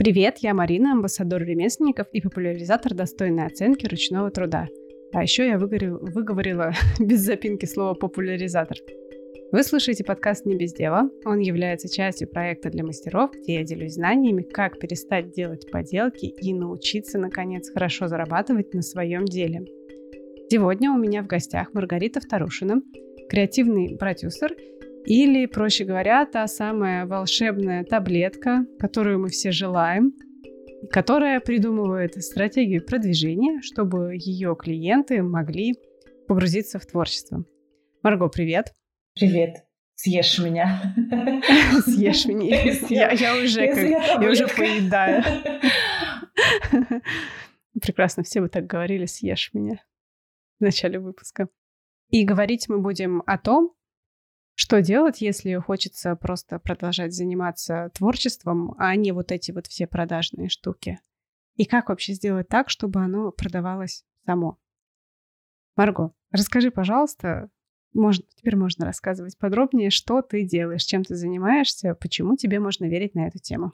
Привет, я Марина, амбассадор ремесленников и популяризатор достойной оценки ручного труда. А еще я выговорила, выговорила без запинки слово «популяризатор». Вы слушаете подкаст «Не без дела». Он является частью проекта для мастеров, где я делюсь знаниями, как перестать делать поделки и научиться, наконец, хорошо зарабатывать на своем деле. Сегодня у меня в гостях Маргарита Вторушина, креативный продюсер или, проще говоря, та самая волшебная таблетка, которую мы все желаем, которая придумывает стратегию продвижения, чтобы ее клиенты могли погрузиться в творчество. Марго, привет. Привет. Съешь меня. Съешь меня. Я, я уже, как, я уже поедаю. Прекрасно, все бы так говорили, съешь меня в начале выпуска. И говорить мы будем о том, что делать, если хочется просто продолжать заниматься творчеством, а не вот эти вот все продажные штуки? И как вообще сделать так, чтобы оно продавалось само? Марго, расскажи, пожалуйста, можно, теперь можно рассказывать подробнее, что ты делаешь, чем ты занимаешься, почему тебе можно верить на эту тему.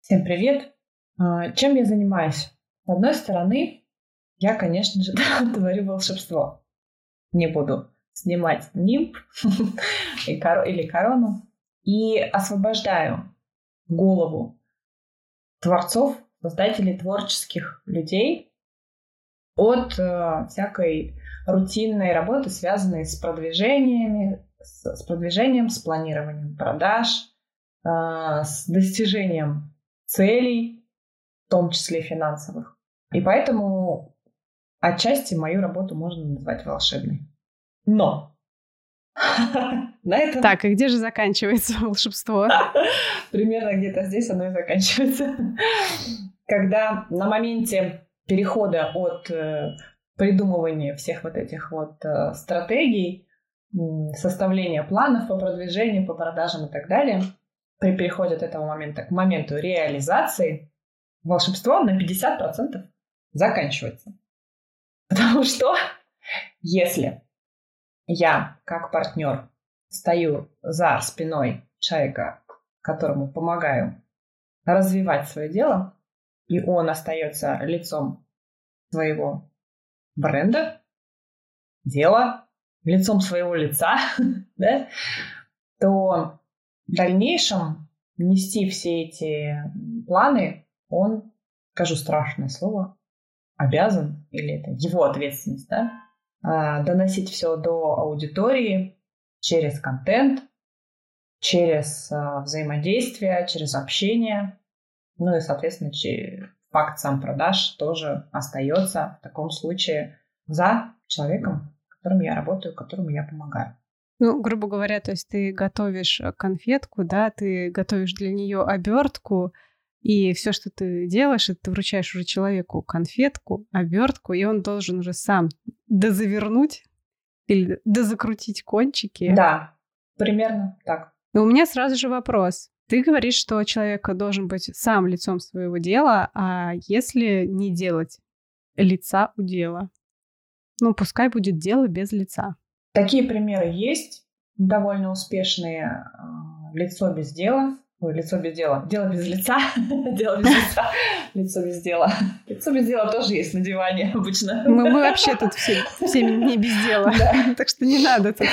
Всем привет! А, чем я занимаюсь? С одной стороны, я, конечно же, творю волшебство. Не буду снимать нимб или корону и освобождаю голову творцов, создателей творческих людей от э, всякой рутинной работы, связанной с продвижениями, с, с продвижением, с планированием продаж, э, с достижением целей, в том числе финансовых. И поэтому отчасти мою работу можно назвать волшебной. Но на этом... Так, и где же заканчивается волшебство? Примерно где-то здесь оно и заканчивается. Когда на моменте перехода от э, придумывания всех вот этих вот э, стратегий, составления планов по продвижению, по продажам и так далее, при переходе от этого момента к моменту реализации, волшебство на 50% заканчивается. Потому что если я, как партнер, стою за спиной человека, которому помогаю развивать свое дело, и он остается лицом своего бренда, дела, лицом своего лица, да, то в дальнейшем нести все эти планы он, скажу страшное слово, обязан, или это его ответственность, да, доносить все до аудитории через контент, через а, взаимодействие, через общение. Ну и, соответственно, факт сам продаж тоже остается в таком случае за человеком, которым я работаю, которому я помогаю. Ну, грубо говоря, то есть ты готовишь конфетку, да, ты готовишь для нее обертку, и все, что ты делаешь, это ты вручаешь уже человеку конфетку, обертку, и он должен уже сам дозавернуть или дозакрутить кончики. Да, примерно так. Но у меня сразу же вопрос. Ты говоришь, что человек должен быть сам лицом своего дела, а если не делать лица у дела? Ну, пускай будет дело без лица. Такие примеры есть, довольно успешные. А, лицо без дела. Ой, лицо без дела. Дело без лица. Дело без лица. Лицо без дела. Лицо без дела тоже есть на диване обычно. Мы, мы вообще тут все, все не без дела. Да. Так что не надо тут.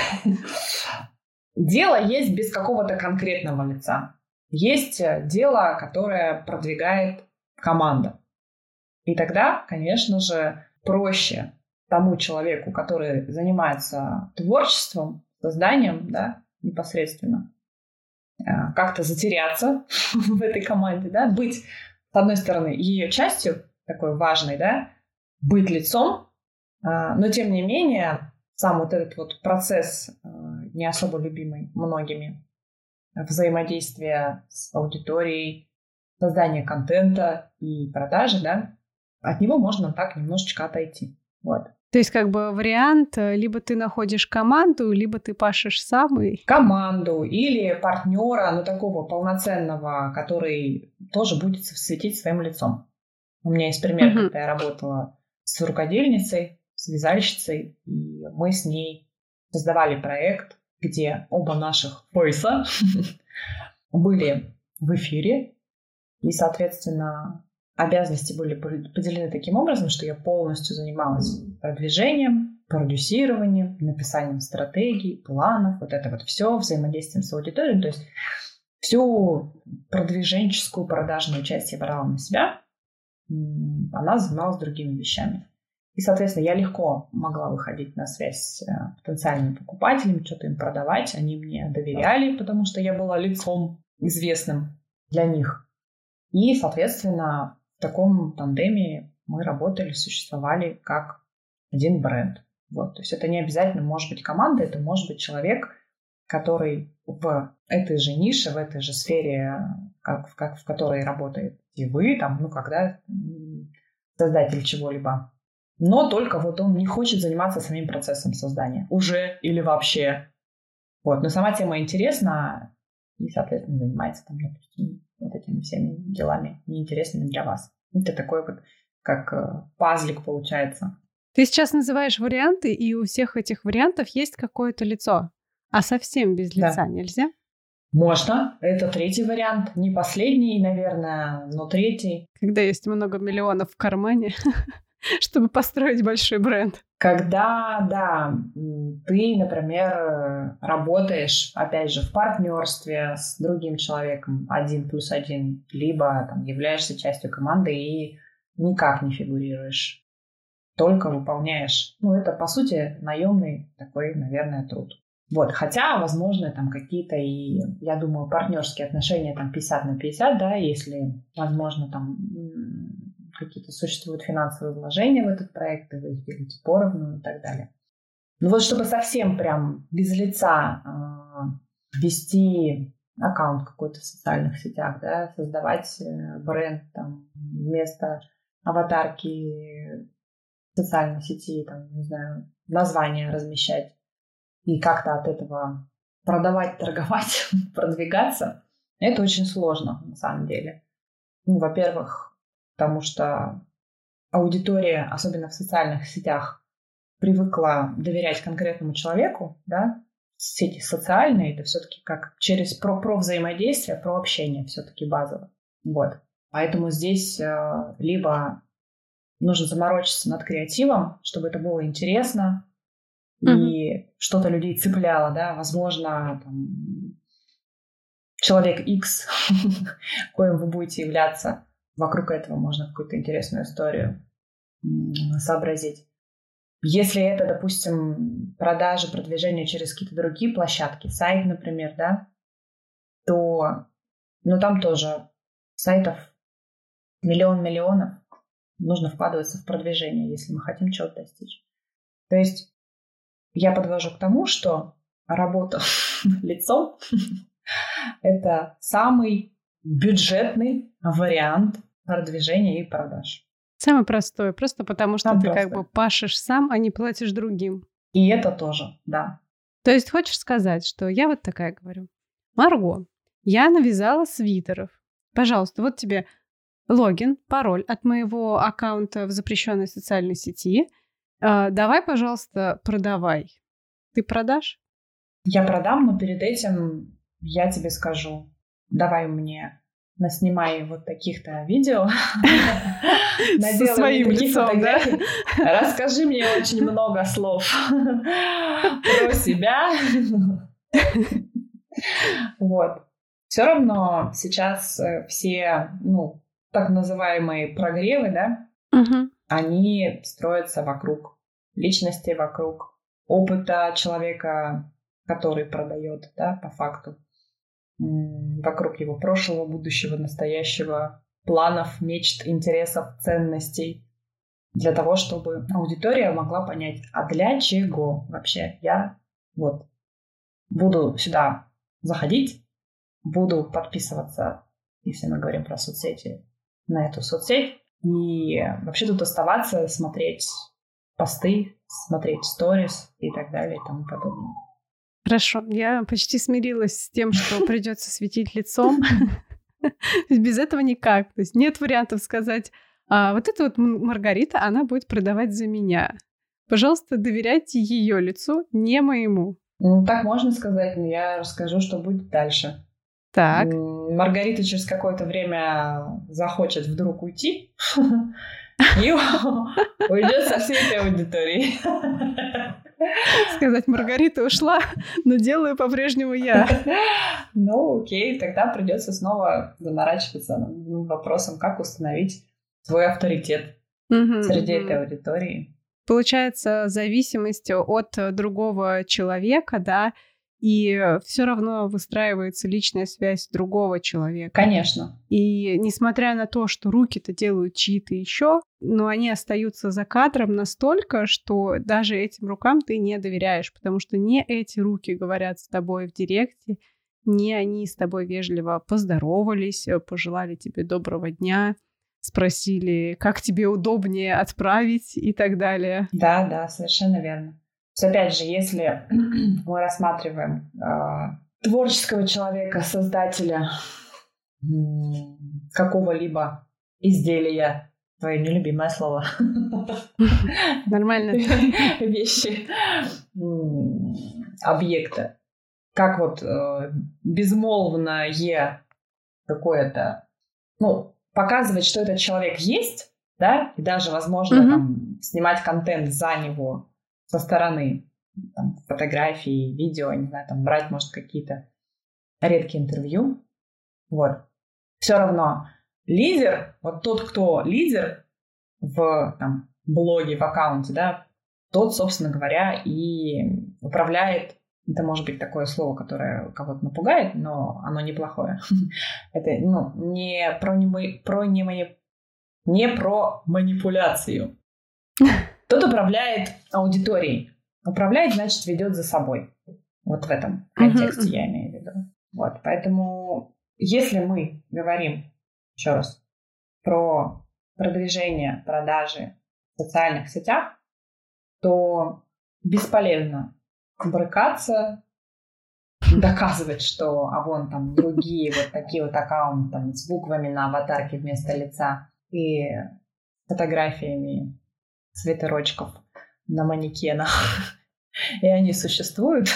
Дело есть без какого-то конкретного лица. Есть э, дело, которое продвигает команда. И тогда, конечно же, проще тому человеку, который занимается творчеством, созданием, да, непосредственно, как-то затеряться в этой команде, да, быть, с одной стороны, ее частью, такой важной, да, быть лицом, э, но тем не менее сам вот этот вот процесс, э, не особо любимый многими, взаимодействия с аудиторией, создания контента и продажи, да, от него можно так немножечко отойти. Вот. То есть как бы вариант, э, либо ты находишь команду, либо ты пашешь сам. И... Команду или партнера, ну такого полноценного, который тоже будет светить своим лицом. У меня есть пример, uh-huh. когда я работала с рукодельницей, с вязальщицей, и мы с ней создавали проект, где оба наших пояса были в эфире, И, соответственно, обязанности были поделены таким образом, что я полностью занималась продвижением, продюсированием, написанием стратегий, планов, вот это вот все, взаимодействием с аудиторией. То есть всю продвиженческую продажную часть я брала на себя, она занималась другими вещами. И, соответственно, я легко могла выходить на связь с э, потенциальными покупателями, что-то им продавать. Они мне доверяли, потому что я была лицом известным для них. И, соответственно, в таком тандеме мы работали, существовали как один бренд. Вот. То есть это не обязательно может быть команда, это может быть человек, который в этой же нише, в этой же сфере, как, как, в которой работает и вы, там, ну, когда создатель чего-либо. Но только вот он не хочет заниматься самим процессом создания. Уже или вообще. Вот. Но сама тема интересна, и, соответственно, занимается там, допустим, вот этими всеми делами неинтересными для вас. Это такой вот как э, пазлик получается. Ты сейчас называешь варианты, и у всех этих вариантов есть какое-то лицо. А совсем без лица да. нельзя? Можно. Это третий вариант. Не последний, наверное, но третий. Когда есть много миллионов в кармане, чтобы построить большой бренд. Когда, да, ты, например, работаешь, опять же, в партнерстве с другим человеком, один плюс один, либо там, являешься частью команды и никак не фигурируешь, только выполняешь. Ну, это, по сути, наемный такой, наверное, труд. Вот, хотя, возможно, там какие-то и, я думаю, партнерские отношения там 50 на 50, да, если, возможно, там какие-то существуют финансовые вложения в этот проект, и вы их делите поровну и так далее. Ну вот, чтобы совсем прям без лица э, вести аккаунт какой-то в социальных сетях, да, создавать э, бренд там вместо аватарки социальной сети, там, не знаю, название размещать и как-то от этого продавать, торговать, продвигаться, это очень сложно на самом деле. Ну, во-первых, потому что аудитория, особенно в социальных сетях, привыкла доверять конкретному человеку, да, сети социальные, это все-таки как через про, про взаимодействие, про общение все-таки базово. Вот. Поэтому здесь э, либо нужно заморочиться над креативом, чтобы это было интересно, и что-то людей цепляло, да, возможно, там, человек X, коим вы будете являться, вокруг этого можно какую-то интересную историю сообразить. Если это, допустим, продажи, продвижение через какие-то другие площадки, сайт, например, да, то, ну, там тоже сайтов миллион миллионов, нужно вкладываться в продвижение, если мы хотим чего-то достичь. То есть я подвожу к тому, что работа лицом – это самый бюджетный вариант продвижения и продаж. Самый простой, просто потому что Самый ты простой. как бы пашешь сам, а не платишь другим. И это тоже, да. То есть хочешь сказать, что я вот такая говорю. Марго, я навязала свитеров. Пожалуйста, вот тебе логин, пароль от моего аккаунта в запрещенной социальной сети – а, давай, пожалуйста, продавай. Ты продашь? Я продам, но перед этим я тебе скажу, давай мне наснимай вот таких-то видео. Со своим лицом, да? Расскажи мне очень много слов про себя. Вот. Все равно сейчас э, все, ну, так называемые прогревы, да, они строятся вокруг личности, вокруг опыта человека, который продает, да, по факту, вокруг его прошлого, будущего, настоящего, планов, мечт, интересов, ценностей, для того, чтобы аудитория могла понять, а для чего вообще я вот буду сюда заходить, буду подписываться, если мы говорим про соцсети, на эту соцсеть, и вообще тут оставаться, смотреть посты, смотреть сторис и так далее и тому подобное. Хорошо, я почти смирилась с тем, что придется светить лицом. Без этого никак. То есть нет вариантов сказать, а вот эта вот Маргарита, она будет продавать за меня. Пожалуйста, доверяйте ее лицу, не моему. Ну, так можно сказать, но я расскажу, что будет дальше. Так. Маргарита через какое-то время захочет вдруг уйти и уйдет со всей этой аудиторией. Сказать, Маргарита ушла, но делаю по-прежнему я. Ну, окей, тогда придется снова заморачиваться вопросом, как установить свой авторитет среди этой аудитории. Получается, зависимость от другого человека, да, и все равно выстраивается личная связь другого человека. Конечно. И несмотря на то, что руки-то делают чьи-то еще, но они остаются за кадром настолько, что даже этим рукам ты не доверяешь, потому что не эти руки говорят с тобой в директе, не они с тобой вежливо поздоровались, э, пожелали тебе доброго дня, спросили, как тебе удобнее отправить и так далее. Да, да, совершенно верно. Есть, опять же, если мы рассматриваем э, творческого человека, создателя э, какого-либо изделия, твое нелюбимое слово. Нормально. Вещи, объекта. Как вот э, безмолвное какое-то, ну, показывать, что этот человек есть, да, и даже, возможно, mm-hmm. там, снимать контент за него, со стороны. Там, фотографии, видео, не знаю, там брать, может, какие-то редкие интервью. Вот. Все равно лидер, вот тот, кто лидер в там, блоге, в аккаунте, да, тот, собственно говоря, и управляет это может быть такое слово, которое кого-то напугает, но оно неплохое. Это ну, не про, не, про не, не про манипуляцию. Тот управляет аудиторией. Управляет, значит, ведет за собой. Вот в этом контексте я имею в виду. Вот, поэтому если мы говорим, еще раз, про продвижение, продажи в социальных сетях, то бесполезно брыкаться, доказывать, что а вон там другие вот такие вот аккаунты там, с буквами на аватарке вместо лица и фотографиями свитерочков на манекенах. И они существуют.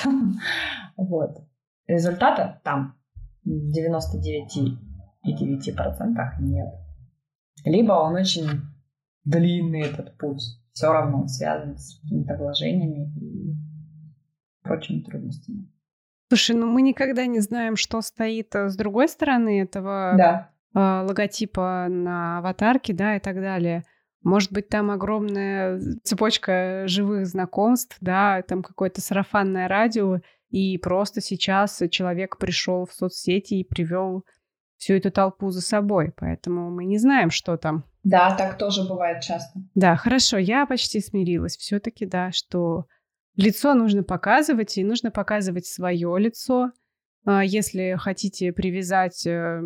вот. Результата там в 99,9% нет. Либо он очень длинный этот путь. Все равно он связан с какими-то вложениями и прочими трудностями. Слушай, ну мы никогда не знаем, что стоит э, с другой стороны этого да. э, логотипа на аватарке, да, и так далее. Может быть, там огромная цепочка живых знакомств, да, там какое-то сарафанное радио, и просто сейчас человек пришел в соцсети и привел всю эту толпу за собой, поэтому мы не знаем, что там. Да, так тоже бывает часто. Да, хорошо, я почти смирилась. Все-таки, да, что лицо нужно показывать, и нужно показывать свое лицо. А если хотите привязать э,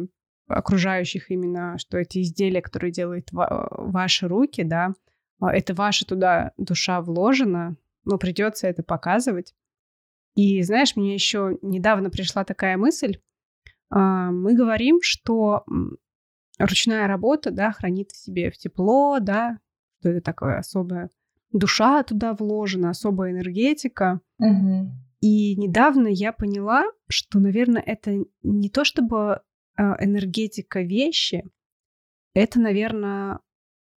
окружающих именно, что эти изделия, которые делают ваши руки, да, а, это ваша туда душа вложена, но придется это показывать. И знаешь, мне еще недавно пришла такая мысль. А, мы говорим, что ручная работа, да, хранит в себе в тепло, да, что это такое особое душа туда вложена, особая энергетика. Угу. И недавно я поняла, что, наверное, это не то чтобы энергетика вещи, это, наверное,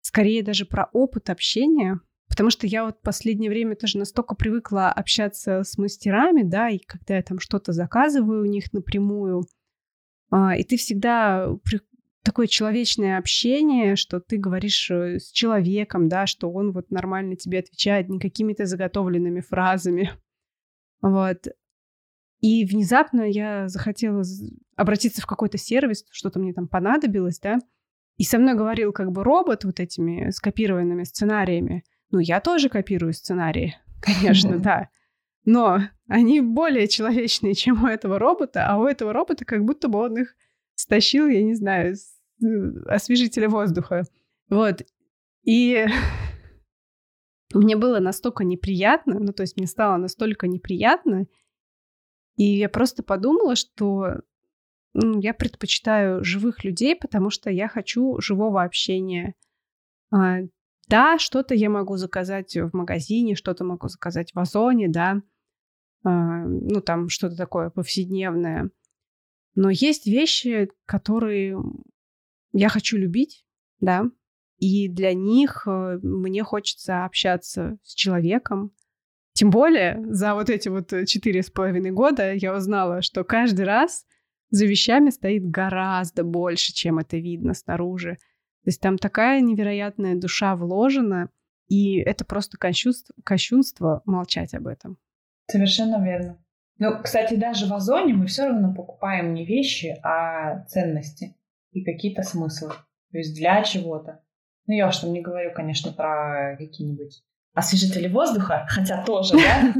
скорее даже про опыт общения, потому что я вот в последнее время тоже настолько привыкла общаться с мастерами, да, и когда я там что-то заказываю у них напрямую, а, и ты всегда такое человечное общение, что ты говоришь э, с человеком, да, что он вот нормально тебе отвечает не какими-то заготовленными фразами. Вот. И внезапно я захотела обратиться в какой-то сервис, что-то мне там понадобилось, да, и со мной говорил как бы робот вот этими скопированными сценариями. Ну, я тоже копирую сценарии, конечно, да. Но они более человечные, чем у этого робота, а у этого робота как будто бы он их стащил, я не знаю, с э, освежителя воздуха. Вот. И мне было настолько неприятно, ну, то есть мне стало настолько неприятно, и я просто подумала, что ну, я предпочитаю живых людей, потому что я хочу живого общения. А, да, что-то я могу заказать в магазине, что-то могу заказать в Озоне, да, а, ну там что-то такое повседневное. Но есть вещи, которые я хочу любить, да, и для них э, мне хочется общаться с человеком. Тем более за вот эти вот четыре с половиной года я узнала, что каждый раз за вещами стоит гораздо больше, чем это видно снаружи. То есть там такая невероятная душа вложена, и это просто кощунство, кощунство молчать об этом. Совершенно верно. Ну, кстати, даже в Озоне мы все равно покупаем не вещи, а ценности и какие-то смыслы. То есть для чего-то. Ну, я уж там не говорю, конечно, про какие-нибудь освежители воздуха, хотя тоже, да?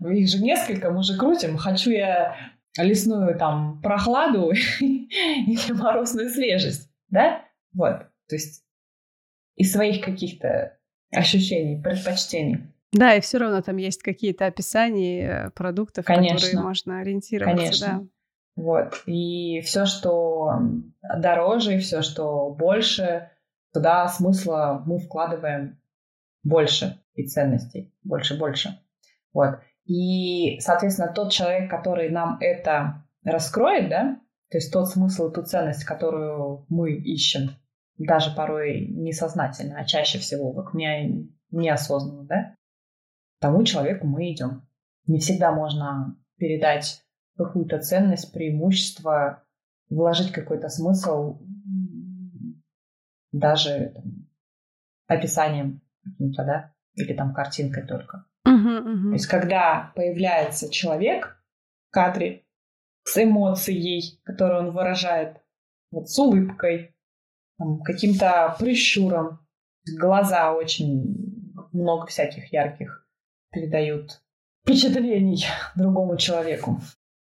Их же несколько, мы же крутим. Хочу я лесную там прохладу или морозную свежесть, да? Вот. То есть из своих каких-то ощущений, предпочтений. Да, и все равно там есть какие-то описания э, продуктов, Конечно. которые можно ориентироваться. Конечно. Да. Вот. И все, что дороже, все, что больше, туда смысла мы вкладываем больше и ценностей. Больше-больше. Вот. И, соответственно, тот человек, который нам это раскроет, да, то есть тот смысл, ту ценность, которую мы ищем, даже порой несознательно, а чаще всего, вот мне неосознанно, да, тому человеку мы идем. Не всегда можно передать какую-то ценность, преимущество, вложить какой-то смысл даже там, описанием каким-то, да, или там картинкой только. Uh-huh, uh-huh. То есть, когда появляется человек в кадре с эмоцией, которую он выражает, вот с улыбкой, там, каким-то прищуром, глаза очень много всяких ярких передают впечатлений другому человеку.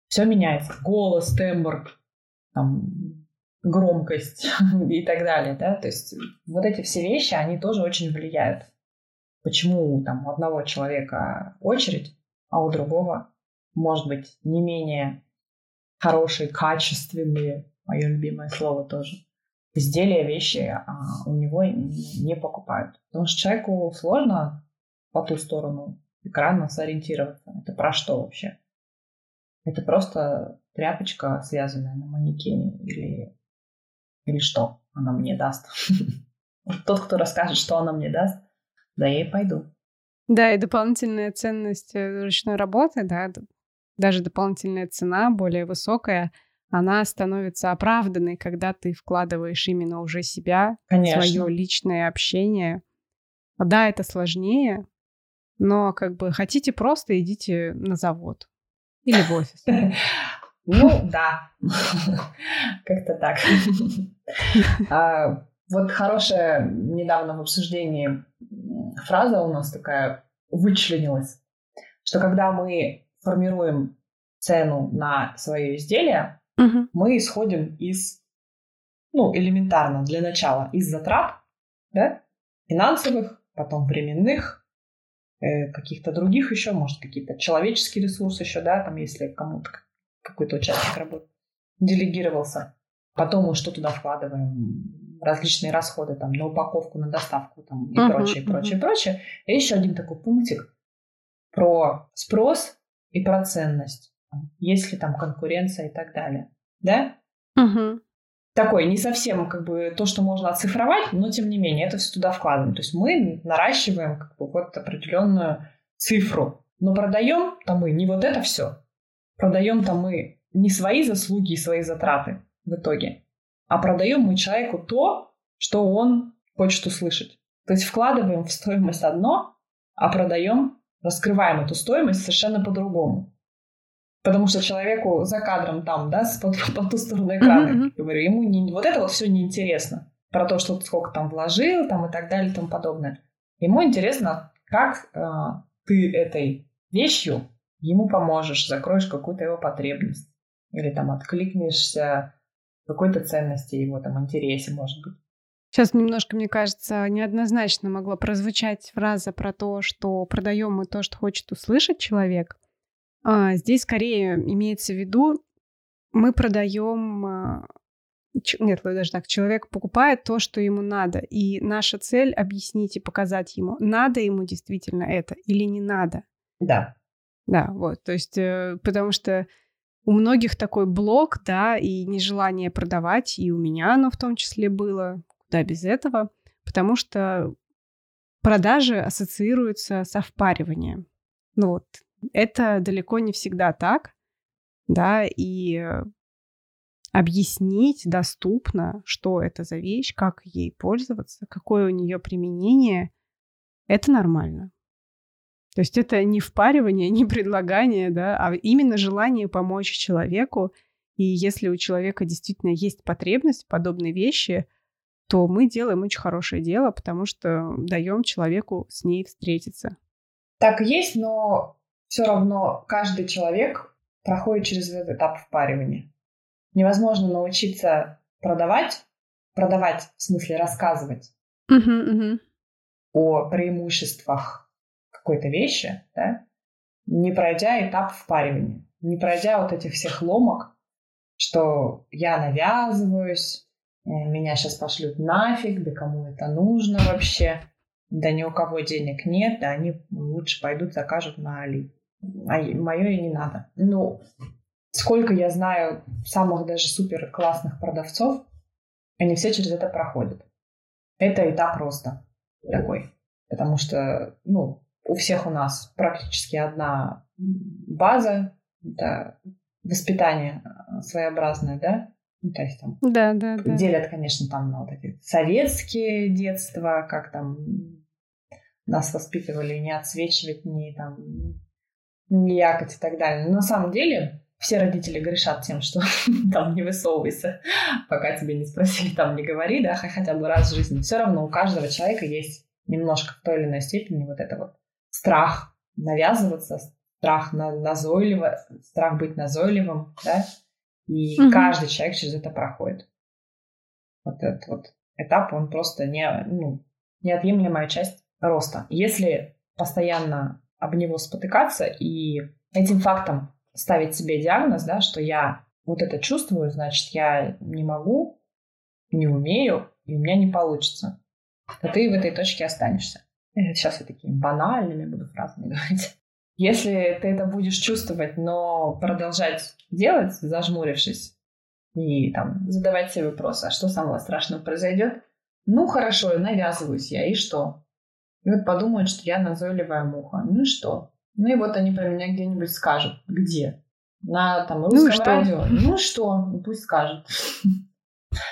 Все меняется. Голос, тембр, там, громкость и так далее. Да? То есть вот эти все вещи, они тоже очень влияют. Почему там у одного человека очередь, а у другого может быть не менее хорошие, качественные, мое любимое слово тоже, изделия, вещи а у него не покупают. Потому что человеку сложно по ту сторону экрана сориентироваться. Это про что вообще? Это просто тряпочка, связанная на манекене или, или что она мне даст. Тот, кто расскажет, что она мне даст, да я и пойду. Да, и дополнительная ценность э, ручной работы, да, даже дополнительная цена более высокая, она становится оправданной, когда ты вкладываешь именно уже себя, Конечно. свое личное общение. Да, это сложнее, но как бы хотите просто идите на завод или в офис. Ну да, как-то так. Вот хорошая недавно в обсуждении фраза у нас такая вычленилась, что когда мы формируем цену на свое изделие, угу. мы исходим из, ну, элементарно для начала, из затрат, да, финансовых, потом временных, э, каких-то других еще, может, какие-то человеческие ресурсы еще, да, там, если кому-то какой-то участник работы делегировался. Потом мы что туда вкладываем? Различные расходы там на упаковку, на доставку там, и uh-huh, прочее, uh-huh. прочее, прочее. И еще один такой пунктик про спрос и про ценность. Есть ли там конкуренция и так далее. Да? Uh-huh. Такой не совсем как бы то, что можно оцифровать, но тем не менее это все туда вкладываем. То есть мы наращиваем как бы вот определенную цифру. Но продаем там мы не вот это все. Продаем там мы не свои заслуги и свои затраты в итоге, а продаем мы человеку то, что он хочет услышать. То есть вкладываем в стоимость одно, а продаем, раскрываем эту стоимость совершенно по-другому. Потому что человеку за кадром там, да, по, по ту сторону экрана, mm-hmm. говорю, ему не, вот это вот все неинтересно. Про то, что сколько там вложил, там и так далее и тому подобное. Ему интересно, как э, ты этой вещью ему поможешь, закроешь какую-то его потребность. Или там откликнешься какой-то ценности его там интересе, может быть. Сейчас немножко, мне кажется, неоднозначно могла прозвучать фраза про то, что продаем мы то, что хочет услышать человек. А, здесь скорее имеется в виду, мы продаем... А, нет, даже так, человек покупает то, что ему надо, и наша цель объяснить и показать ему, надо ему действительно это или не надо. Да. Да, вот, то есть, э, потому что у многих такой блок, да, и нежелание продавать, и у меня оно в том числе было, куда без этого, потому что продажи ассоциируются со впариванием. Ну вот, это далеко не всегда так, да, и объяснить доступно, что это за вещь, как ей пользоваться, какое у нее применение, это нормально. То есть это не впаривание, не предлагание, да, а именно желание помочь человеку. И если у человека действительно есть потребность в подобной вещи, то мы делаем очень хорошее дело, потому что даем человеку с ней встретиться. Так и есть, но все равно каждый человек проходит через этот этап впаривания. Невозможно научиться продавать, продавать в смысле рассказывать uh-huh, uh-huh. о преимуществах какой-то вещи, да, не пройдя этап впаривания, не пройдя вот этих всех ломок, что я навязываюсь, э, меня сейчас пошлют нафиг, да кому это нужно вообще, да ни у кого денег нет, да они лучше пойдут закажут на Али. А мое и не надо. Ну, сколько я знаю самых даже супер классных продавцов, они все через это проходят. Это этап роста такой. Потому что, ну, у всех у нас практически одна база, это воспитание э, своеобразное, да? Ну, то есть там да, да, да. делят, конечно, там на вот эти советские детства, как там нас воспитывали не отсвечивать, не там не якать и так далее. Но на самом деле все родители грешат тем, что там не высовывайся, пока тебе не спросили, там не говори, да, хотя бы раз в жизни. Все равно у каждого человека есть немножко в той или иной степени вот это вот страх навязываться, страх на назойливо, страх быть назойливым, да, и угу. каждый человек через это проходит. Вот этот вот этап, он просто не, ну, неотъемлемая часть роста. Если постоянно об него спотыкаться и этим фактом ставить себе диагноз, да, что я вот это чувствую, значит, я не могу, не умею, и у меня не получится, то ты в этой точке останешься. Сейчас я такими банальными буду фразами говорить. Если ты это будешь чувствовать, но продолжать делать, зажмурившись, и там задавать себе вопросы, а что самого страшного произойдет? Ну, хорошо, навязываюсь я, и что? И вот подумают, что я назойливая муха. Ну и что? Ну и вот они про меня где-нибудь скажут. Где? На там русском ну радио. Ну что? Пусть скажут.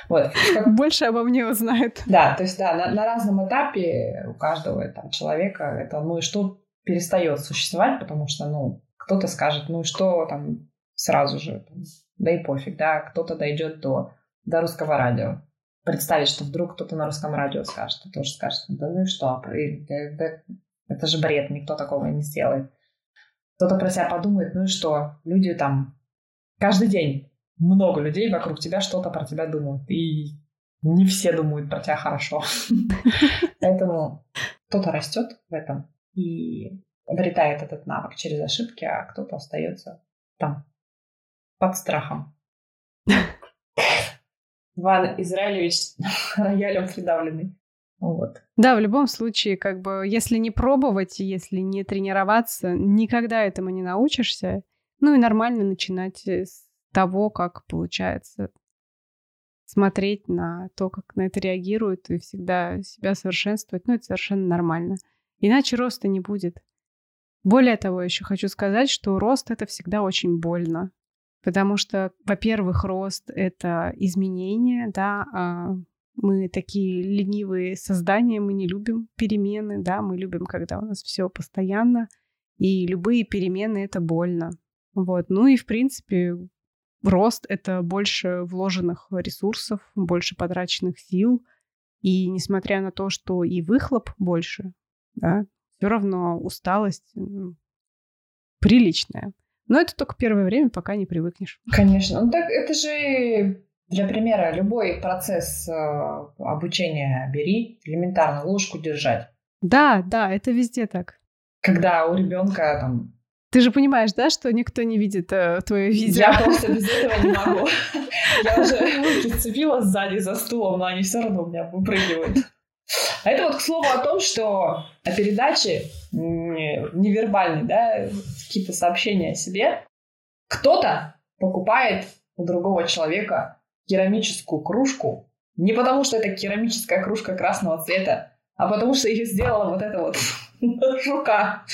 Вот. Больше обо мне узнает. Да, то есть, да, на, на разном этапе у каждого там, человека это, ну и что перестает существовать, потому что, ну, кто-то скажет, ну и что там сразу же, там, да и пофиг, да, кто-то дойдет до, до русского радио. Представить, что вдруг кто-то на русском радио скажет, ты тоже скажет, да ну и что, это, это же бред, никто такого не сделает. Кто-то про себя подумает, ну и что, люди там каждый день много людей вокруг тебя что-то про тебя думают. И не все думают про тебя хорошо. Поэтому кто-то растет в этом и обретает этот навык через ошибки, а кто-то остается там, под страхом. Иван Израилевич роялем придавленный. Вот. Да, в любом случае, как бы, если не пробовать, если не тренироваться, никогда этому не научишься. Ну и нормально начинать с того, как получается смотреть на то, как на это реагируют, и всегда себя совершенствовать, ну, это совершенно нормально. Иначе роста не будет. Более того, еще хочу сказать, что рост это всегда очень больно. Потому что, во-первых, рост — это изменение, да, а мы такие ленивые создания, мы не любим перемены, да, мы любим, когда у нас все постоянно, и любые перемены — это больно. Вот. Ну и, в принципе, рост — это больше вложенных ресурсов, больше потраченных сил. И несмотря на то, что и выхлоп больше, да, все равно усталость ну, приличная. Но это только первое время, пока не привыкнешь. Конечно. Ну так это же для примера любой процесс э, обучения бери, элементарно ложку держать. Да, да, это везде так. Когда у ребенка там ты же понимаешь, да, что никто не видит э, твое видео? Я просто без этого не могу. Я уже прицепила сзади за стулом, но они все равно у меня выпрыгивают. А это вот к слову о том, что о передаче невербальной, да, какие-то сообщения о себе, кто-то покупает у другого человека керамическую кружку не потому, что это керамическая кружка красного цвета, а потому что ее сделала вот эта вот рука.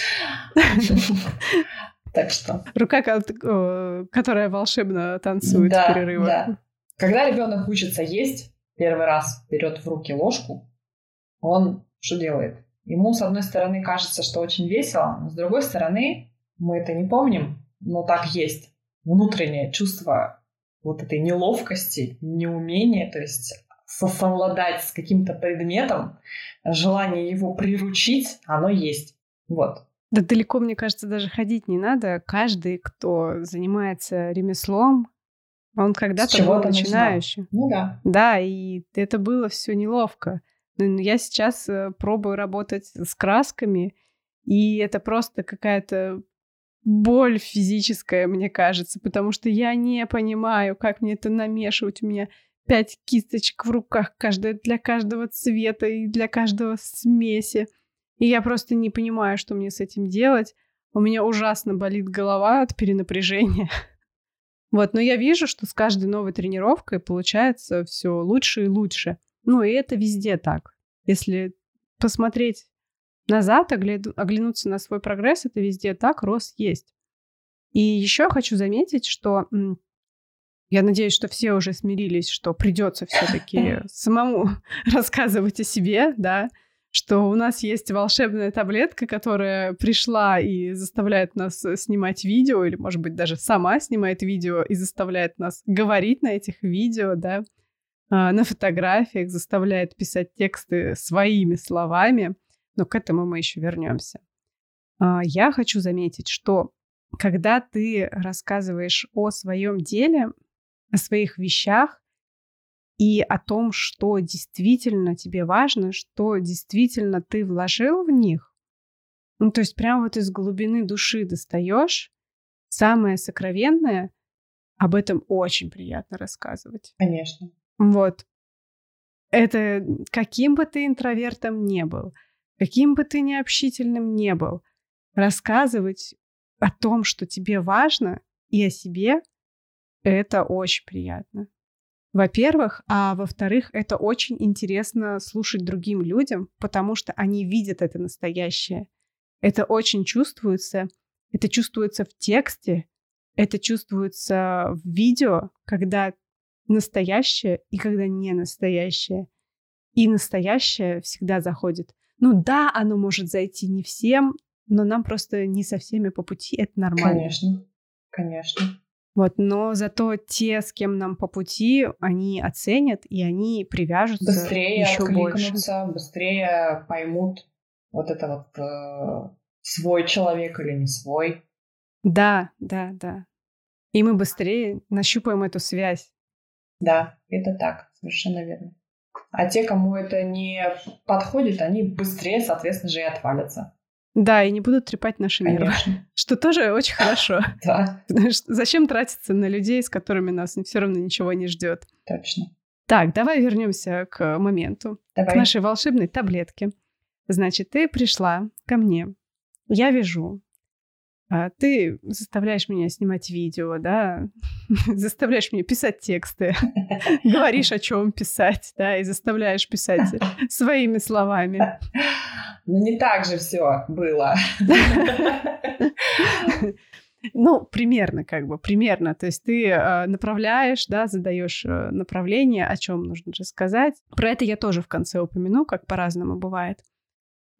Так что. Рука, которая волшебно танцует в перерывах. Да. Когда ребенок учится есть, первый раз берет в руки ложку, он что делает? Ему, с одной стороны, кажется, что очень весело, но с другой стороны, мы это не помним, но так есть. Внутреннее чувство вот этой неловкости, неумения, то есть совладать с каким-то предметом, желание его приручить, оно есть. Вот. Да далеко, мне кажется, даже ходить не надо. Каждый, кто занимается ремеслом, он когда-то был начинающим. Ну да. Да, и это было все неловко. Но я сейчас э, пробую работать с красками, и это просто какая-то боль физическая, мне кажется, потому что я не понимаю, как мне это намешивать. У меня пять кисточек в руках, каждая для каждого цвета и для каждого смеси. И я просто не понимаю, что мне с этим делать. У меня ужасно болит голова от перенапряжения. Вот, но я вижу, что с каждой новой тренировкой получается все лучше и лучше. Ну, и это везде так. Если посмотреть назад, оглянуться на свой прогресс, это везде так, рост есть. И еще хочу заметить, что я надеюсь, что все уже смирились, что придется все-таки самому рассказывать о себе, да, что у нас есть волшебная таблетка, которая пришла и заставляет нас снимать видео, или, может быть, даже сама снимает видео и заставляет нас говорить на этих видео, да, а, на фотографиях, заставляет писать тексты своими словами, но к этому мы еще вернемся. А, я хочу заметить, что когда ты рассказываешь о своем деле, о своих вещах и о том, что действительно тебе важно, что действительно ты вложил в них. Ну, то есть прямо вот из глубины души достаешь самое сокровенное, об этом очень приятно рассказывать. Конечно. Вот. Это каким бы ты интровертом не был, каким бы ты необщительным не был, рассказывать о том, что тебе важно, и о себе, это очень приятно. Во-первых, а во-вторых, это очень интересно слушать другим людям, потому что они видят это настоящее. Это очень чувствуется. Это чувствуется в тексте, это чувствуется в видео, когда настоящее и когда не настоящее. И настоящее всегда заходит. Ну да, оно может зайти не всем, но нам просто не со всеми по пути, это нормально. Конечно, конечно. Вот, но зато те, с кем нам по пути, они оценят и они привяжутся быстрее еще больше. быстрее поймут вот это вот э, свой человек или не свой. Да, да, да. И мы быстрее нащупаем эту связь. Да, это так, совершенно верно. А те, кому это не подходит, они быстрее, соответственно же, и отвалятся. Да, и не будут трепать наши нервы. Что тоже очень хорошо. Да. Зачем тратиться на людей, с которыми нас все равно ничего не ждет? Точно. Так, давай вернемся к моменту, давай. к нашей волшебной таблетке. Значит, ты пришла ко мне, я вижу, ты заставляешь меня снимать видео, да, заставляешь меня писать тексты, говоришь, о чем писать, да, и заставляешь писать своими словами. Ну, не так же все было. Ну, примерно, как бы, примерно. То есть ты э, направляешь, да, задаешь э, направление, о чем нужно рассказать. Про это я тоже в конце упомяну, как по-разному бывает.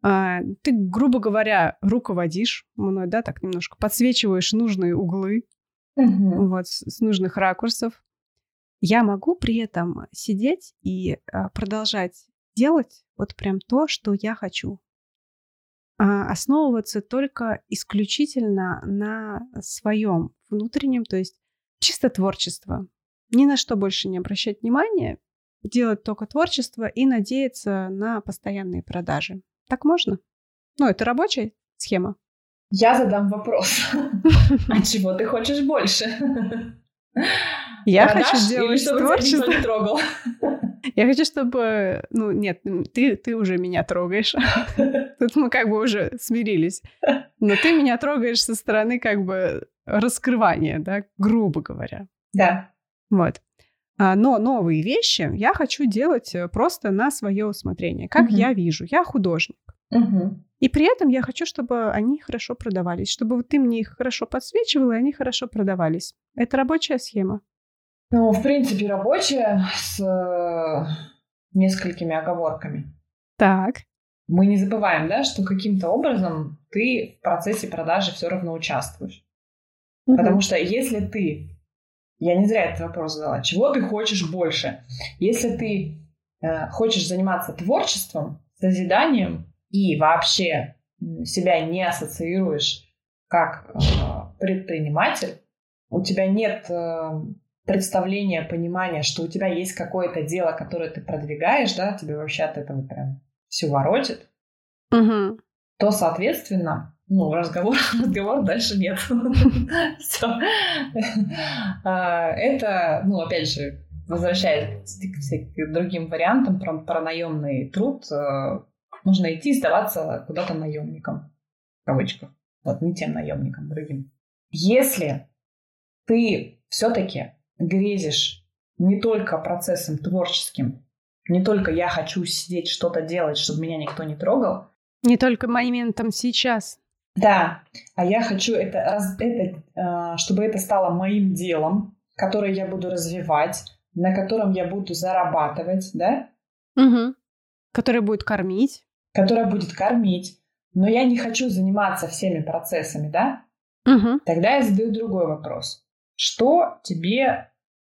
Э, ты, грубо говоря, руководишь мной, да, так немножко подсвечиваешь нужные углы, угу. вот, с, нужных ракурсов. Я могу при этом сидеть и э, продолжать делать вот прям то, что я хочу. А, основываться только исключительно на своем внутреннем, то есть чисто творчество. Ни на что больше не обращать внимания, делать только творчество и надеяться на постоянные продажи. Так можно? Ну, это рабочая схема. Я задам вопрос. А чего ты хочешь больше? Я хочу сделать творчество. не трогал. Я хочу, чтобы... Ну, нет, ты, ты уже меня трогаешь. Тут мы как бы уже смирились. Но ты меня трогаешь со стороны как бы раскрывания, да, грубо говоря. Да. Вот. А, но новые вещи я хочу делать э, просто на свое усмотрение, как угу. я вижу. Я художник. Угу. И при этом я хочу, чтобы они хорошо продавались, чтобы ты мне их хорошо подсвечивала, и они хорошо продавались. Это рабочая схема. Ну, в принципе, рабочая с э, несколькими оговорками. Так. Мы не забываем, да, что каким-то образом ты в процессе продажи все равно участвуешь. Угу. Потому что если ты, я не зря этот вопрос задала, чего ты хочешь больше? Если ты э, хочешь заниматься творчеством, созиданием и вообще себя не ассоциируешь как э, предприниматель, у тебя нет э, представления, понимания, что у тебя есть какое-то дело, которое ты продвигаешь, да, тебе вообще от этого прям все воротит, угу. то, соответственно, ну, разговор, разговор дальше нет. Все. А, это, ну, опять же, возвращаясь к другим вариантам про, про наемный труд, э, нужно идти сдаваться куда-то наемникам. В кавычках. Вот, не тем наемникам, другим. Если ты все-таки грезишь не только процессом творческим, не только я хочу сидеть что-то делать, чтобы меня никто не трогал. Не только моментом сейчас. Да, а я хочу это, это а, чтобы это стало моим делом, которое я буду развивать, на котором я буду зарабатывать, да? Угу. Которое будет кормить. Которое будет кормить. Но я не хочу заниматься всеми процессами, да? Угу. Тогда я задаю другой вопрос. Что тебе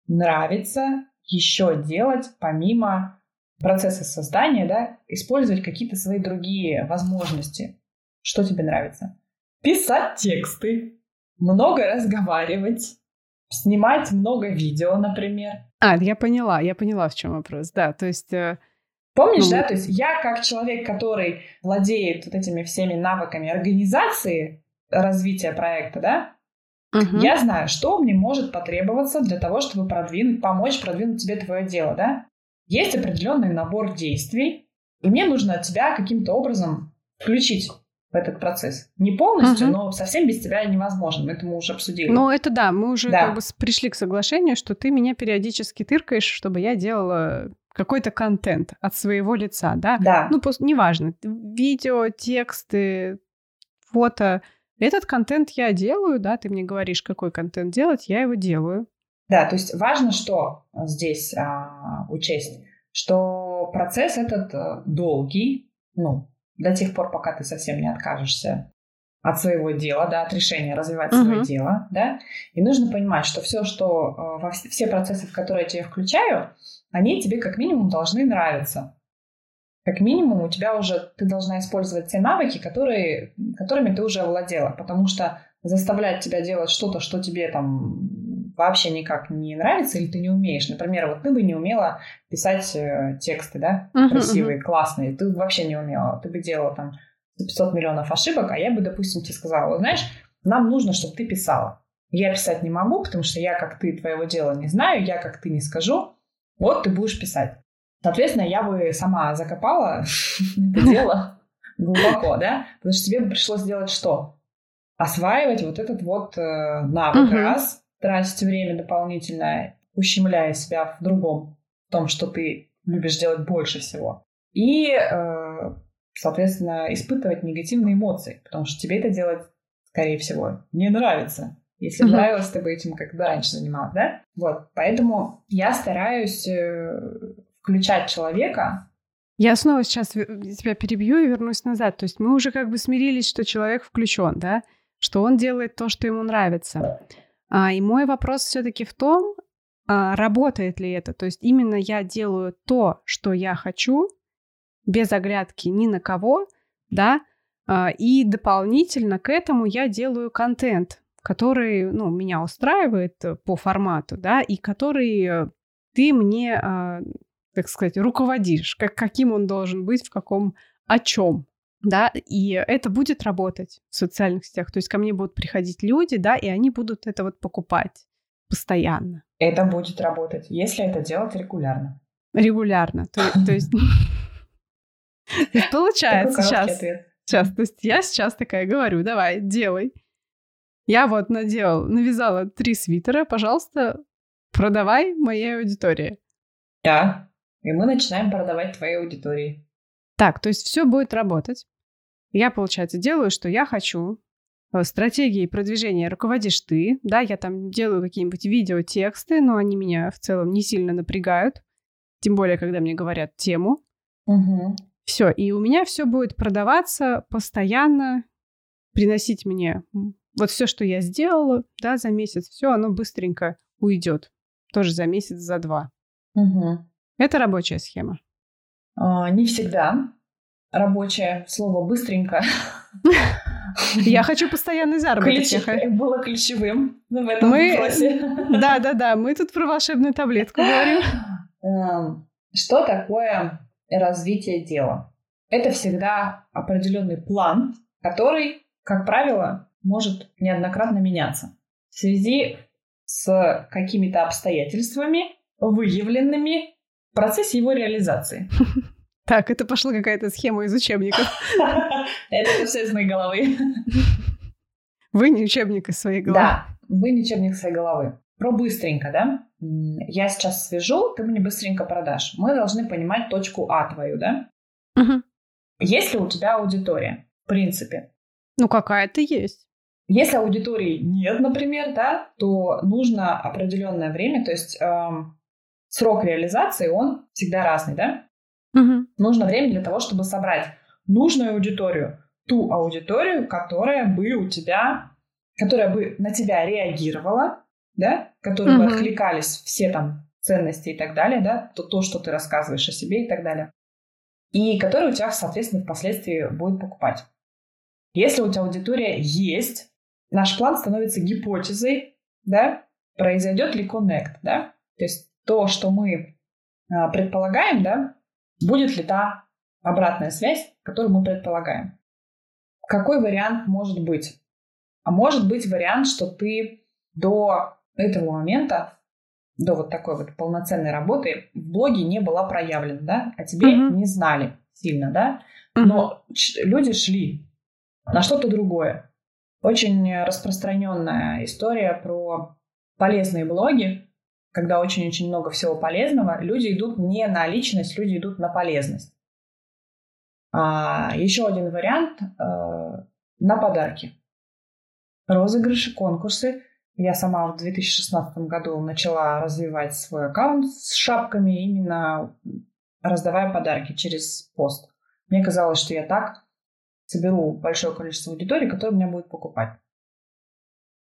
нравится еще делать помимо процесса создания, да, использовать какие-то свои другие возможности. Что тебе нравится? Писать тексты, много разговаривать, снимать много видео, например. А, я поняла, я поняла, в чем вопрос. Да, то есть... Э, Помнишь, ну... да, то есть я как человек, который владеет вот этими всеми навыками организации развития проекта, да, Угу. Я знаю, что мне может потребоваться для того, чтобы продвинуть, помочь продвинуть тебе твое дело, да? Есть определенный набор действий, и мне нужно тебя каким-то образом включить в этот процесс. Не полностью, угу. но совсем без тебя невозможно. Это мы уже обсудили. Ну, это да, мы уже да. Как бы пришли к соглашению, что ты меня периодически тыркаешь, чтобы я делала какой-то контент от своего лица, да? Да. Ну, неважно, видео, тексты, фото — этот контент я делаю, да, ты мне говоришь, какой контент делать, я его делаю. Да, то есть важно, что здесь а, учесть, что процесс этот а, долгий, ну, до тех пор, пока ты совсем не откажешься от своего дела, да, от решения развивать uh-huh. свое дело, да, и нужно понимать, что все, что а, во все процессы, в которые я тебе включаю, они тебе как минимум должны нравиться как минимум у тебя уже, ты должна использовать те навыки, которые, которыми ты уже овладела, потому что заставлять тебя делать что-то, что тебе там вообще никак не нравится или ты не умеешь. Например, вот ты бы не умела писать э, тексты, да, uh-huh, красивые, uh-huh. классные, ты вообще не умела, ты бы делала там 500 миллионов ошибок, а я бы, допустим, тебе сказала, знаешь, нам нужно, чтобы ты писала. Я писать не могу, потому что я, как ты, твоего дела не знаю, я, как ты, не скажу. Вот ты будешь писать. Соответственно, я бы сама закопала это дело глубоко, да, потому что тебе бы пришлось сделать что? Осваивать вот этот вот э, навык раз, тратить время дополнительное, ущемляя себя в другом, в том, что ты любишь делать больше всего. И, э, соответственно, испытывать негативные эмоции, потому что тебе это делать, скорее всего, не нравится. Если uh-huh. нравилось, ты бы этим как-то раньше занималась, да? Вот, поэтому я стараюсь э, включать человека. Я снова сейчас тебя перебью и вернусь назад. То есть мы уже как бы смирились, что человек включен, да, что он делает то, что ему нравится. А, и мой вопрос все-таки в том, а, работает ли это. То есть именно я делаю то, что я хочу, без оглядки ни на кого, да, а, и дополнительно к этому я делаю контент, который, ну, меня устраивает по формату, да, и который э, ты мне так сказать, руководишь, как, каким он должен быть, в каком, о чем, да, и это будет работать в социальных сетях. То есть ко мне будут приходить люди, да, и они будут это вот покупать постоянно. Это будет работать, если это делать регулярно. Регулярно. То, то есть... Получается сейчас. Сейчас, то есть я сейчас такая говорю, давай, делай. Я вот наделал, навязала три свитера, пожалуйста, продавай моей аудитории. Да, и мы начинаем продавать твоей аудитории. Так, то есть все будет работать. Я, получается, делаю, что я хочу. Э, стратегией продвижения руководишь ты. Да, я там делаю какие-нибудь видео, тексты, но они меня в целом не сильно напрягают. Тем более, когда мне говорят тему. Угу. Все, и у меня все будет продаваться постоянно, приносить мне вот все, что я сделала, да, за месяц, все, оно быстренько уйдет. Тоже за месяц, за два. Угу. Это рабочая схема. А, не всегда. Рабочее слово быстренько. Я хочу постоянный заработок. Ключ... Было ключевым в этом мы... вопросе. Да, да, да. Мы тут про волшебную таблетку говорим. Эм, что такое развитие дела? Это всегда определенный план, который, как правило, может неоднократно меняться в связи с какими-то обстоятельствами, выявленными процессе его реализации. Так, это пошла какая-то схема из учебников. Это все из моей головы. Вы не учебник из своей головы. Да, вы не учебник своей головы. Про быстренько, да? Я сейчас свяжу, ты мне быстренько продашь. Мы должны понимать точку А твою, да? Угу. Есть ли у тебя аудитория, в принципе? Ну, какая-то есть. Если аудитории нет, например, да, то нужно определенное время, то есть эм, срок реализации, он всегда разный, да? Угу. Нужно время для того, чтобы собрать нужную аудиторию, ту аудиторию, которая бы у тебя, которая бы на тебя реагировала, да, которые угу. бы откликались все там ценности и так далее, да, то, то, что ты рассказываешь о себе и так далее, и которые у тебя, соответственно, впоследствии будет покупать. Если у тебя аудитория есть, наш план становится гипотезой, да, произойдет ли коннект, да, то есть то, что мы а, предполагаем, да, будет ли та обратная связь, которую мы предполагаем. Какой вариант может быть? А может быть вариант, что ты до этого момента, до вот такой вот полноценной работы в блоге не была проявлена, да, а тебе mm-hmm. не знали сильно, да, но mm-hmm. люди шли на что-то другое. Очень распространенная история про полезные блоги, когда очень-очень много всего полезного, люди идут не на личность, люди идут на полезность. А, еще один вариант э, на подарки. Розыгрыши, конкурсы. Я сама в 2016 году начала развивать свой аккаунт с шапками, именно раздавая подарки через пост. Мне казалось, что я так соберу большое количество аудитории, которая меня будет покупать.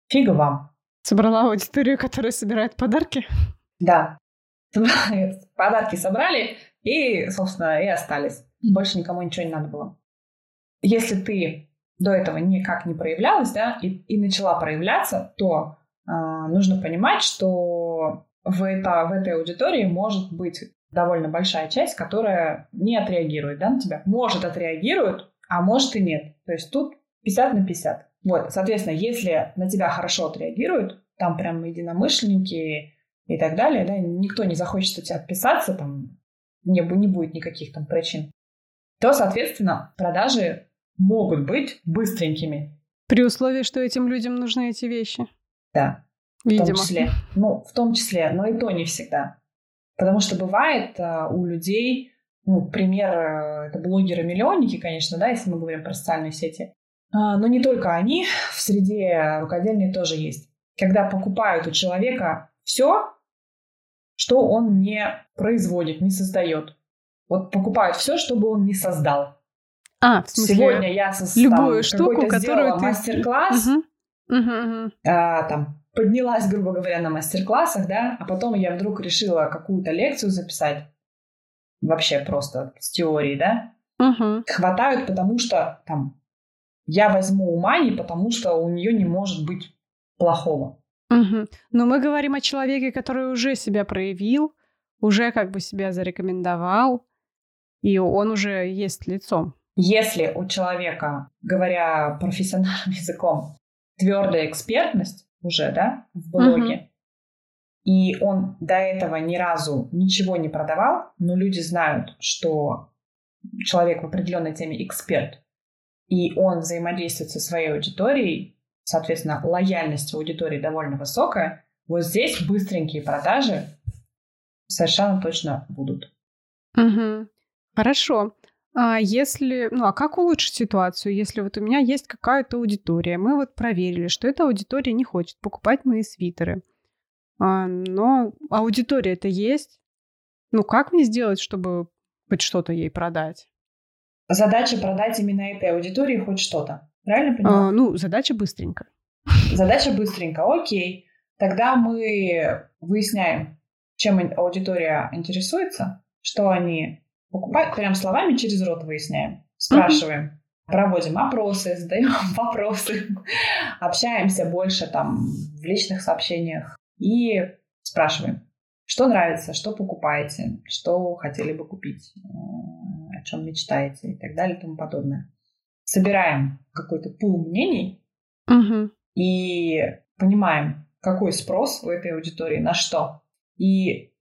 Фига вам. Собрала аудиторию, которая собирает подарки? Да. Подарки собрали и, собственно, и остались. Больше никому ничего не надо было. Если ты до этого никак не проявлялась, да, и, и начала проявляться, то э, нужно понимать, что в, это, в этой аудитории может быть довольно большая часть, которая не отреагирует да, на тебя. Может отреагирует, а может и нет. То есть тут 50 на 50. Вот, соответственно, если на тебя хорошо отреагируют, там прям единомышленники и так далее, да, никто не захочет от тебя отписаться, там не, не будет никаких там причин, то, соответственно, продажи могут быть быстренькими. При условии, что этим людям нужны эти вещи. Да. Видимо. В том числе. Ну, в том числе, но и то не всегда. Потому что бывает а, у людей, ну, пример, э, это блогеры-миллионники, конечно, да, если мы говорим про социальные сети, но не только они, в среде рукодельной тоже есть. Когда покупают у человека все, что он не производит, не создает. Вот покупают все, чтобы он не создал. А, в смысле, Сегодня я создала любую штуку, которую ты... мастер-класс, угу. Угу, угу. А, там, поднялась, грубо говоря, на мастер-классах, да, а потом я вдруг решила какую-то лекцию записать, вообще просто с теорией, да, угу. хватают, потому что там я возьму у Мани, потому что у нее не может быть плохого. Угу. Но мы говорим о человеке, который уже себя проявил, уже как бы себя зарекомендовал, и он уже есть лицом. Если у человека, говоря профессиональным языком, твердая экспертность уже, да, в блоге, угу. и он до этого ни разу ничего не продавал, но люди знают, что человек в определенной теме эксперт, и он взаимодействует со своей аудиторией, соответственно, лояльность аудитории довольно высокая, вот здесь быстренькие продажи совершенно точно будут. Угу. Хорошо. А если, ну а как улучшить ситуацию, если вот у меня есть какая-то аудитория, мы вот проверили, что эта аудитория не хочет покупать мои свитеры, а, но аудитория это есть, ну как мне сделать, чтобы хоть что-то ей продать? Задача продать именно этой аудитории хоть что-то, правильно понимаю? А, ну задача быстренько. Задача быстренько, окей. Тогда мы выясняем, чем аудитория интересуется, что они покупают, прям словами через рот выясняем, спрашиваем, mm-hmm. проводим опросы, задаем вопросы, общаемся больше там в личных сообщениях и спрашиваем, что нравится, что покупаете, что хотели бы купить, э, о чем мечтаете и так далее и тому подобное. Собираем какой-то пул мнений угу. и понимаем, какой спрос у этой аудитории на что. И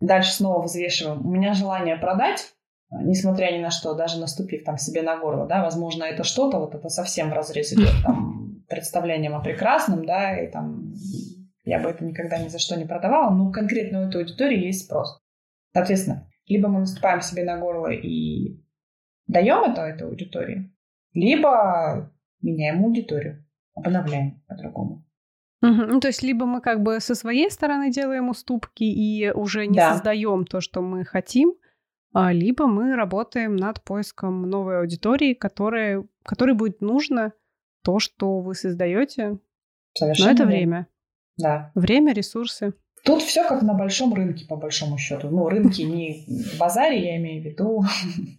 дальше снова взвешиваем. У меня желание продать, несмотря ни на что, даже наступив там себе на горло, да, возможно, это что-то, вот это совсем в разрез идет там представлением о прекрасном, да, и там я бы это никогда ни за что не продавала, но конкретно у этой аудитории есть спрос. Соответственно, либо мы наступаем себе на горло и даем это этой аудитории, либо меняем аудиторию, обновляем по-другому. Угу. Ну, то есть либо мы как бы со своей стороны делаем уступки и уже не да. создаем то, что мы хотим, а, либо мы работаем над поиском новой аудитории, которая, которой будет нужно то, что вы создаете. Совершенно Но это время. Да. Время, ресурсы. Тут все как на большом рынке, по большому счету. Ну, рынки не базаре, я имею в виду,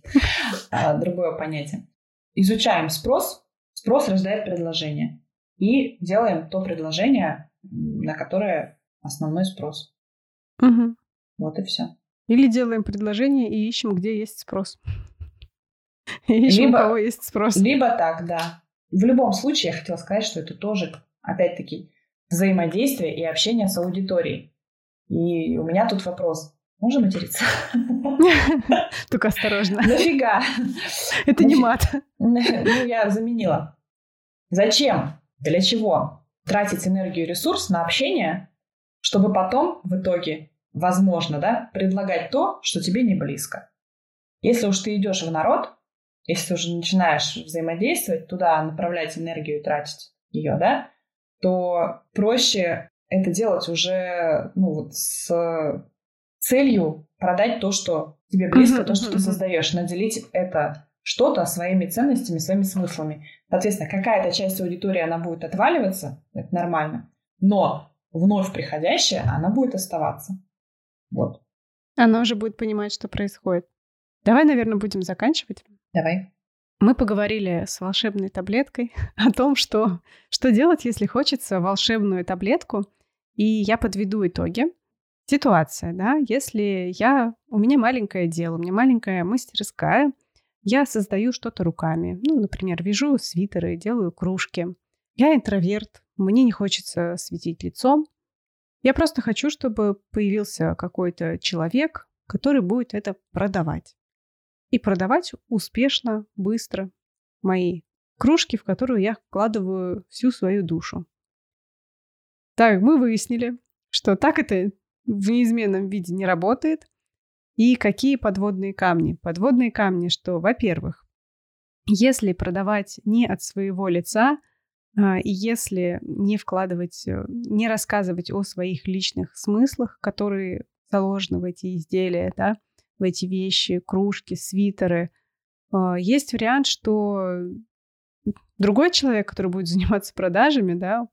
а другое понятие. Изучаем спрос, спрос рождает предложение и делаем то предложение, на которое основной спрос. Угу. Вот и все. Или делаем предложение и ищем, где есть спрос. ищем, либо, у кого есть спрос. Либо так, да. В любом случае, я хотела сказать, что это тоже, опять-таки, взаимодействие и общение с аудиторией. И у меня тут вопрос. Можно материться? Только осторожно. Нафига? Это не мат. Ну, я заменила. Зачем для чего тратить энергию и ресурс на общение, чтобы потом в итоге, возможно, да, предлагать то, что тебе не близко. Если уж ты идешь в народ, если ты уже начинаешь взаимодействовать, туда направлять энергию и тратить ее, да, то проще это делать уже ну, вот с целью продать то, что тебе близко, то, что ты создаешь, наделить это что-то своими ценностями, своими смыслами. Соответственно, какая-то часть аудитории, она будет отваливаться, это нормально, но вновь приходящая, она будет оставаться. Вот. Она уже будет понимать, что происходит. Давай, наверное, будем заканчивать. Давай. Мы поговорили с волшебной таблеткой о том, что, что делать, если хочется волшебную таблетку. И я подведу итоги. Ситуация, да, если я, у меня маленькое дело, у меня маленькая мастерская, я создаю что-то руками. Ну, например, вяжу свитеры, делаю кружки. Я интроверт, мне не хочется светить лицом. Я просто хочу, чтобы появился какой-то человек, который будет это продавать. И продавать успешно, быстро мои кружки, в которую я вкладываю всю свою душу. Так, мы выяснили, что так это в неизменном виде не работает. И какие подводные камни? Подводные камни, что, во-первых, если продавать не от своего лица, а, и если не вкладывать, э, не рассказывать о своих личных смыслах, которые заложены в эти изделия, да, в эти вещи, кружки, свитеры, а, есть вариант, что другой человек, который будет заниматься продажами, да,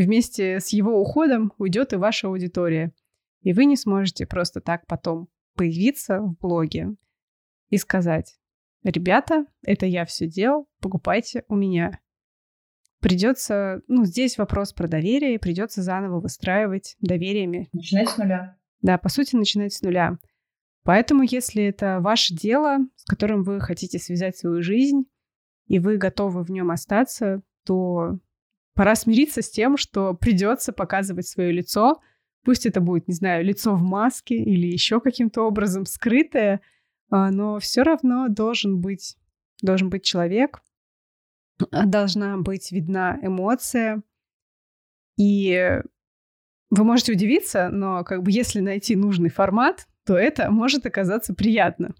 вместе с его уходом уйдет и ваша аудитория. И вы не сможете просто так потом появиться в блоге и сказать, ребята, это я все делал, покупайте у меня. Придется, ну, здесь вопрос про доверие, придется заново выстраивать довериями. Начинать с нуля. Да, по сути, начинать с нуля. Поэтому, если это ваше дело, с которым вы хотите связать свою жизнь, и вы готовы в нем остаться, то пора смириться с тем, что придется показывать свое лицо, Пусть это будет, не знаю, лицо в маске или еще каким-то образом скрытое, а, но все равно должен быть, должен быть человек, должна быть видна эмоция. И вы можете удивиться, но как бы если найти нужный формат, то это может оказаться приятно.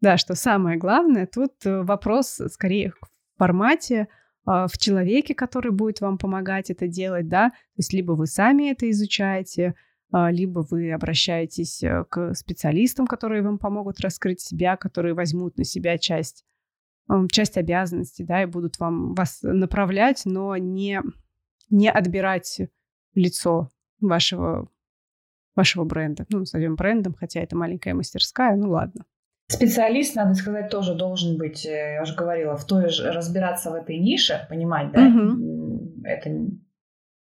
Да, что самое главное, тут э, вопрос скорее в формате, а, в человеке, который будет вам помогать это делать, да, то есть либо вы сами это изучаете, а, либо вы обращаетесь э, к специалистам, которые вам помогут раскрыть себя, которые возьмут на себя часть, часть обязанностей, да, и будут вам вас направлять, но не, не отбирать лицо вашего, вашего бренда. Ну, назовем брендом, хотя это маленькая мастерская, ну ладно. Специалист, надо сказать, тоже должен быть, э, я уже говорила, в той же разбираться в этой нише, понимать, да, угу. это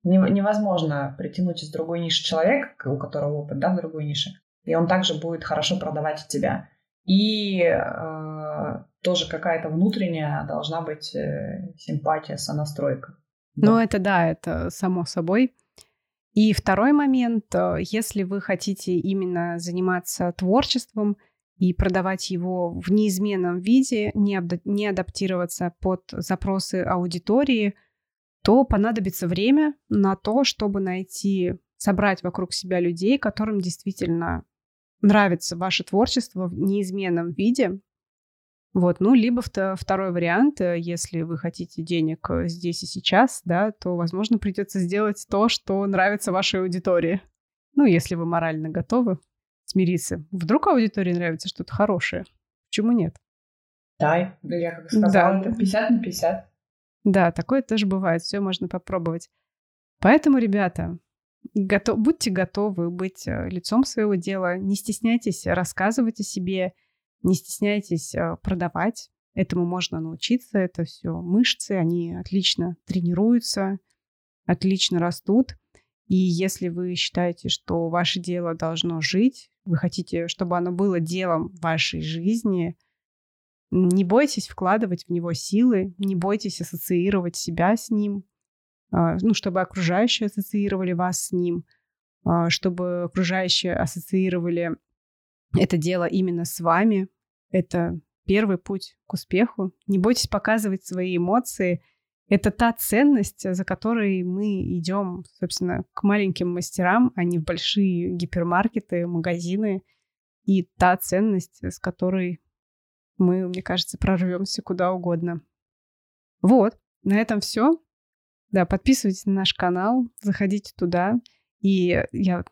невозможно притянуть из другой ниши человека, у которого опыт, да, в другой нише, и он также будет хорошо продавать тебя. И э, тоже какая-то внутренняя должна быть э, симпатия, сонастройка. Да. Ну, это да, это само собой. И второй момент, э, если вы хотите именно заниматься творчеством, и продавать его в неизменном виде, не, не адаптироваться под запросы аудитории, то понадобится время на то, чтобы найти, собрать вокруг себя людей, которым действительно нравится ваше творчество в неизменном виде. Вот, ну, либо второй вариант, э, если вы хотите денег э, здесь и сейчас, да, то, возможно, придется сделать то, что нравится вашей аудитории. Ну, если вы морально готовы смириться. Вдруг аудитории нравится что-то хорошее. Почему нет? Да, я как сказала, да. это 50 на 50. Да, такое тоже бывает. Все можно попробовать. Поэтому, ребята, готов, будьте готовы быть э, лицом своего дела. Не стесняйтесь рассказывать о себе. Не стесняйтесь э, продавать. Этому можно научиться. Это все мышцы, они отлично тренируются, отлично растут. И если вы считаете, что ваше дело должно жить, вы хотите, чтобы оно было делом вашей жизни, не бойтесь вкладывать в него силы, не бойтесь ассоциировать себя с ним, а, ну, чтобы окружающие ассоциировали вас с ним, а, чтобы окружающие ассоциировали это дело именно с вами. Это первый путь к успеху. Не бойтесь показывать свои эмоции – это та ценность, за которой мы идем, собственно, к маленьким мастерам, а не в большие гипермаркеты, магазины. И та ценность, с которой мы, мне кажется, прорвемся куда угодно. Вот, на этом все. Да, подписывайтесь на наш канал, заходите туда. И я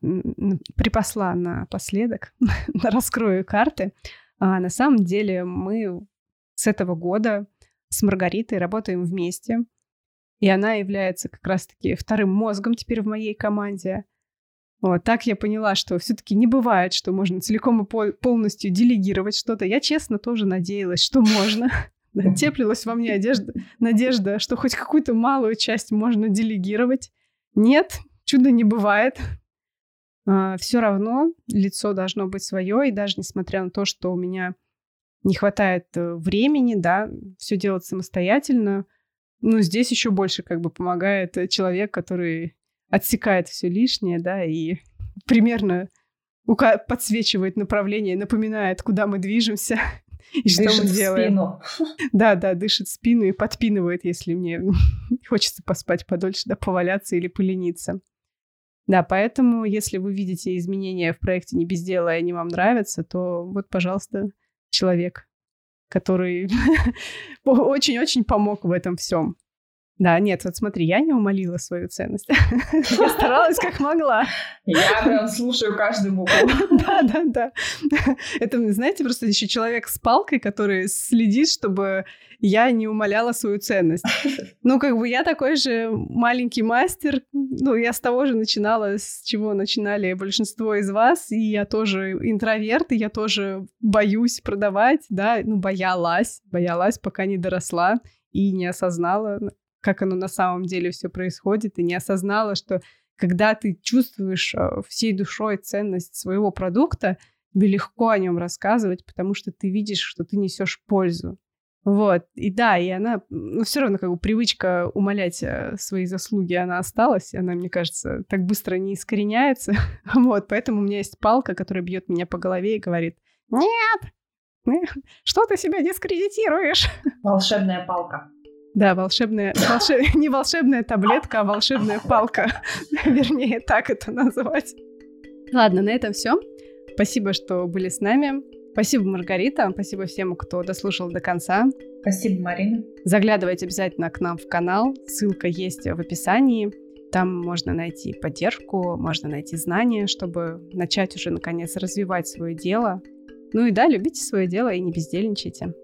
припасла напоследок, раскрою карты. А на самом деле мы с этого года с Маргаритой работаем вместе. И она является как раз-таки вторым мозгом теперь в моей команде. Вот, так я поняла, что все-таки не бывает, что можно целиком и полностью делегировать что-то. Я честно тоже надеялась, что можно. Теплилась во мне одежда, надежда, что хоть какую-то малую часть можно делегировать. Нет, чуда не бывает. А, все равно лицо должно быть свое, и даже несмотря на то, что у меня не хватает э, времени, да, все делать самостоятельно. Ну, здесь еще больше как бы помогает э, человек, который отсекает все лишнее, да, и примерно подсвечивает направление, напоминает, куда мы движемся и что мы делаем. Спину. Да, да, дышит спину и подпинывает, если мне хочется поспать подольше, да, поваляться или полениться. Да, поэтому, если вы видите изменения в проекте «Не без дела» и они вам нравятся, то вот, пожалуйста, человек, который очень-очень помог в этом всем. Да, нет, вот смотри, я не умолила свою ценность. Я старалась как могла. Я прям слушаю каждую букву. Да, да, да. Это, знаете, просто еще человек с палкой, который следит, чтобы я не умоляла свою ценность. Ну, как бы я такой же маленький мастер. Ну, я с того же начинала, с чего начинали большинство из вас. И я тоже интроверт, и я тоже боюсь продавать, да, ну, боялась, боялась, пока не доросла и не осознала, как оно на самом деле все происходит, и не осознала, что когда ты чувствуешь э, всей душой ценность своего продукта, тебе легко о нем рассказывать, потому что ты видишь, что ты несешь пользу. Вот, и да, и она, ну, все равно как бы привычка умолять э, свои заслуги, она осталась, она, мне кажется, так быстро не искореняется. вот, поэтому у меня есть палка, которая бьет меня по голове и говорит, нет, что ты себя дискредитируешь? Волшебная палка. Да, волшебная, волшеб... не волшебная таблетка, а волшебная палка. Вернее, так это называть. Ладно, на этом все. Спасибо, что были с нами. Спасибо, Маргарита. Спасибо всем, кто дослушал до конца. Спасибо, Марина. Заглядывайте обязательно к нам в канал. Ссылка есть в описании. Там можно найти поддержку, можно найти знания, чтобы начать уже наконец развивать свое дело. Ну и да, любите свое дело и не бездельничайте.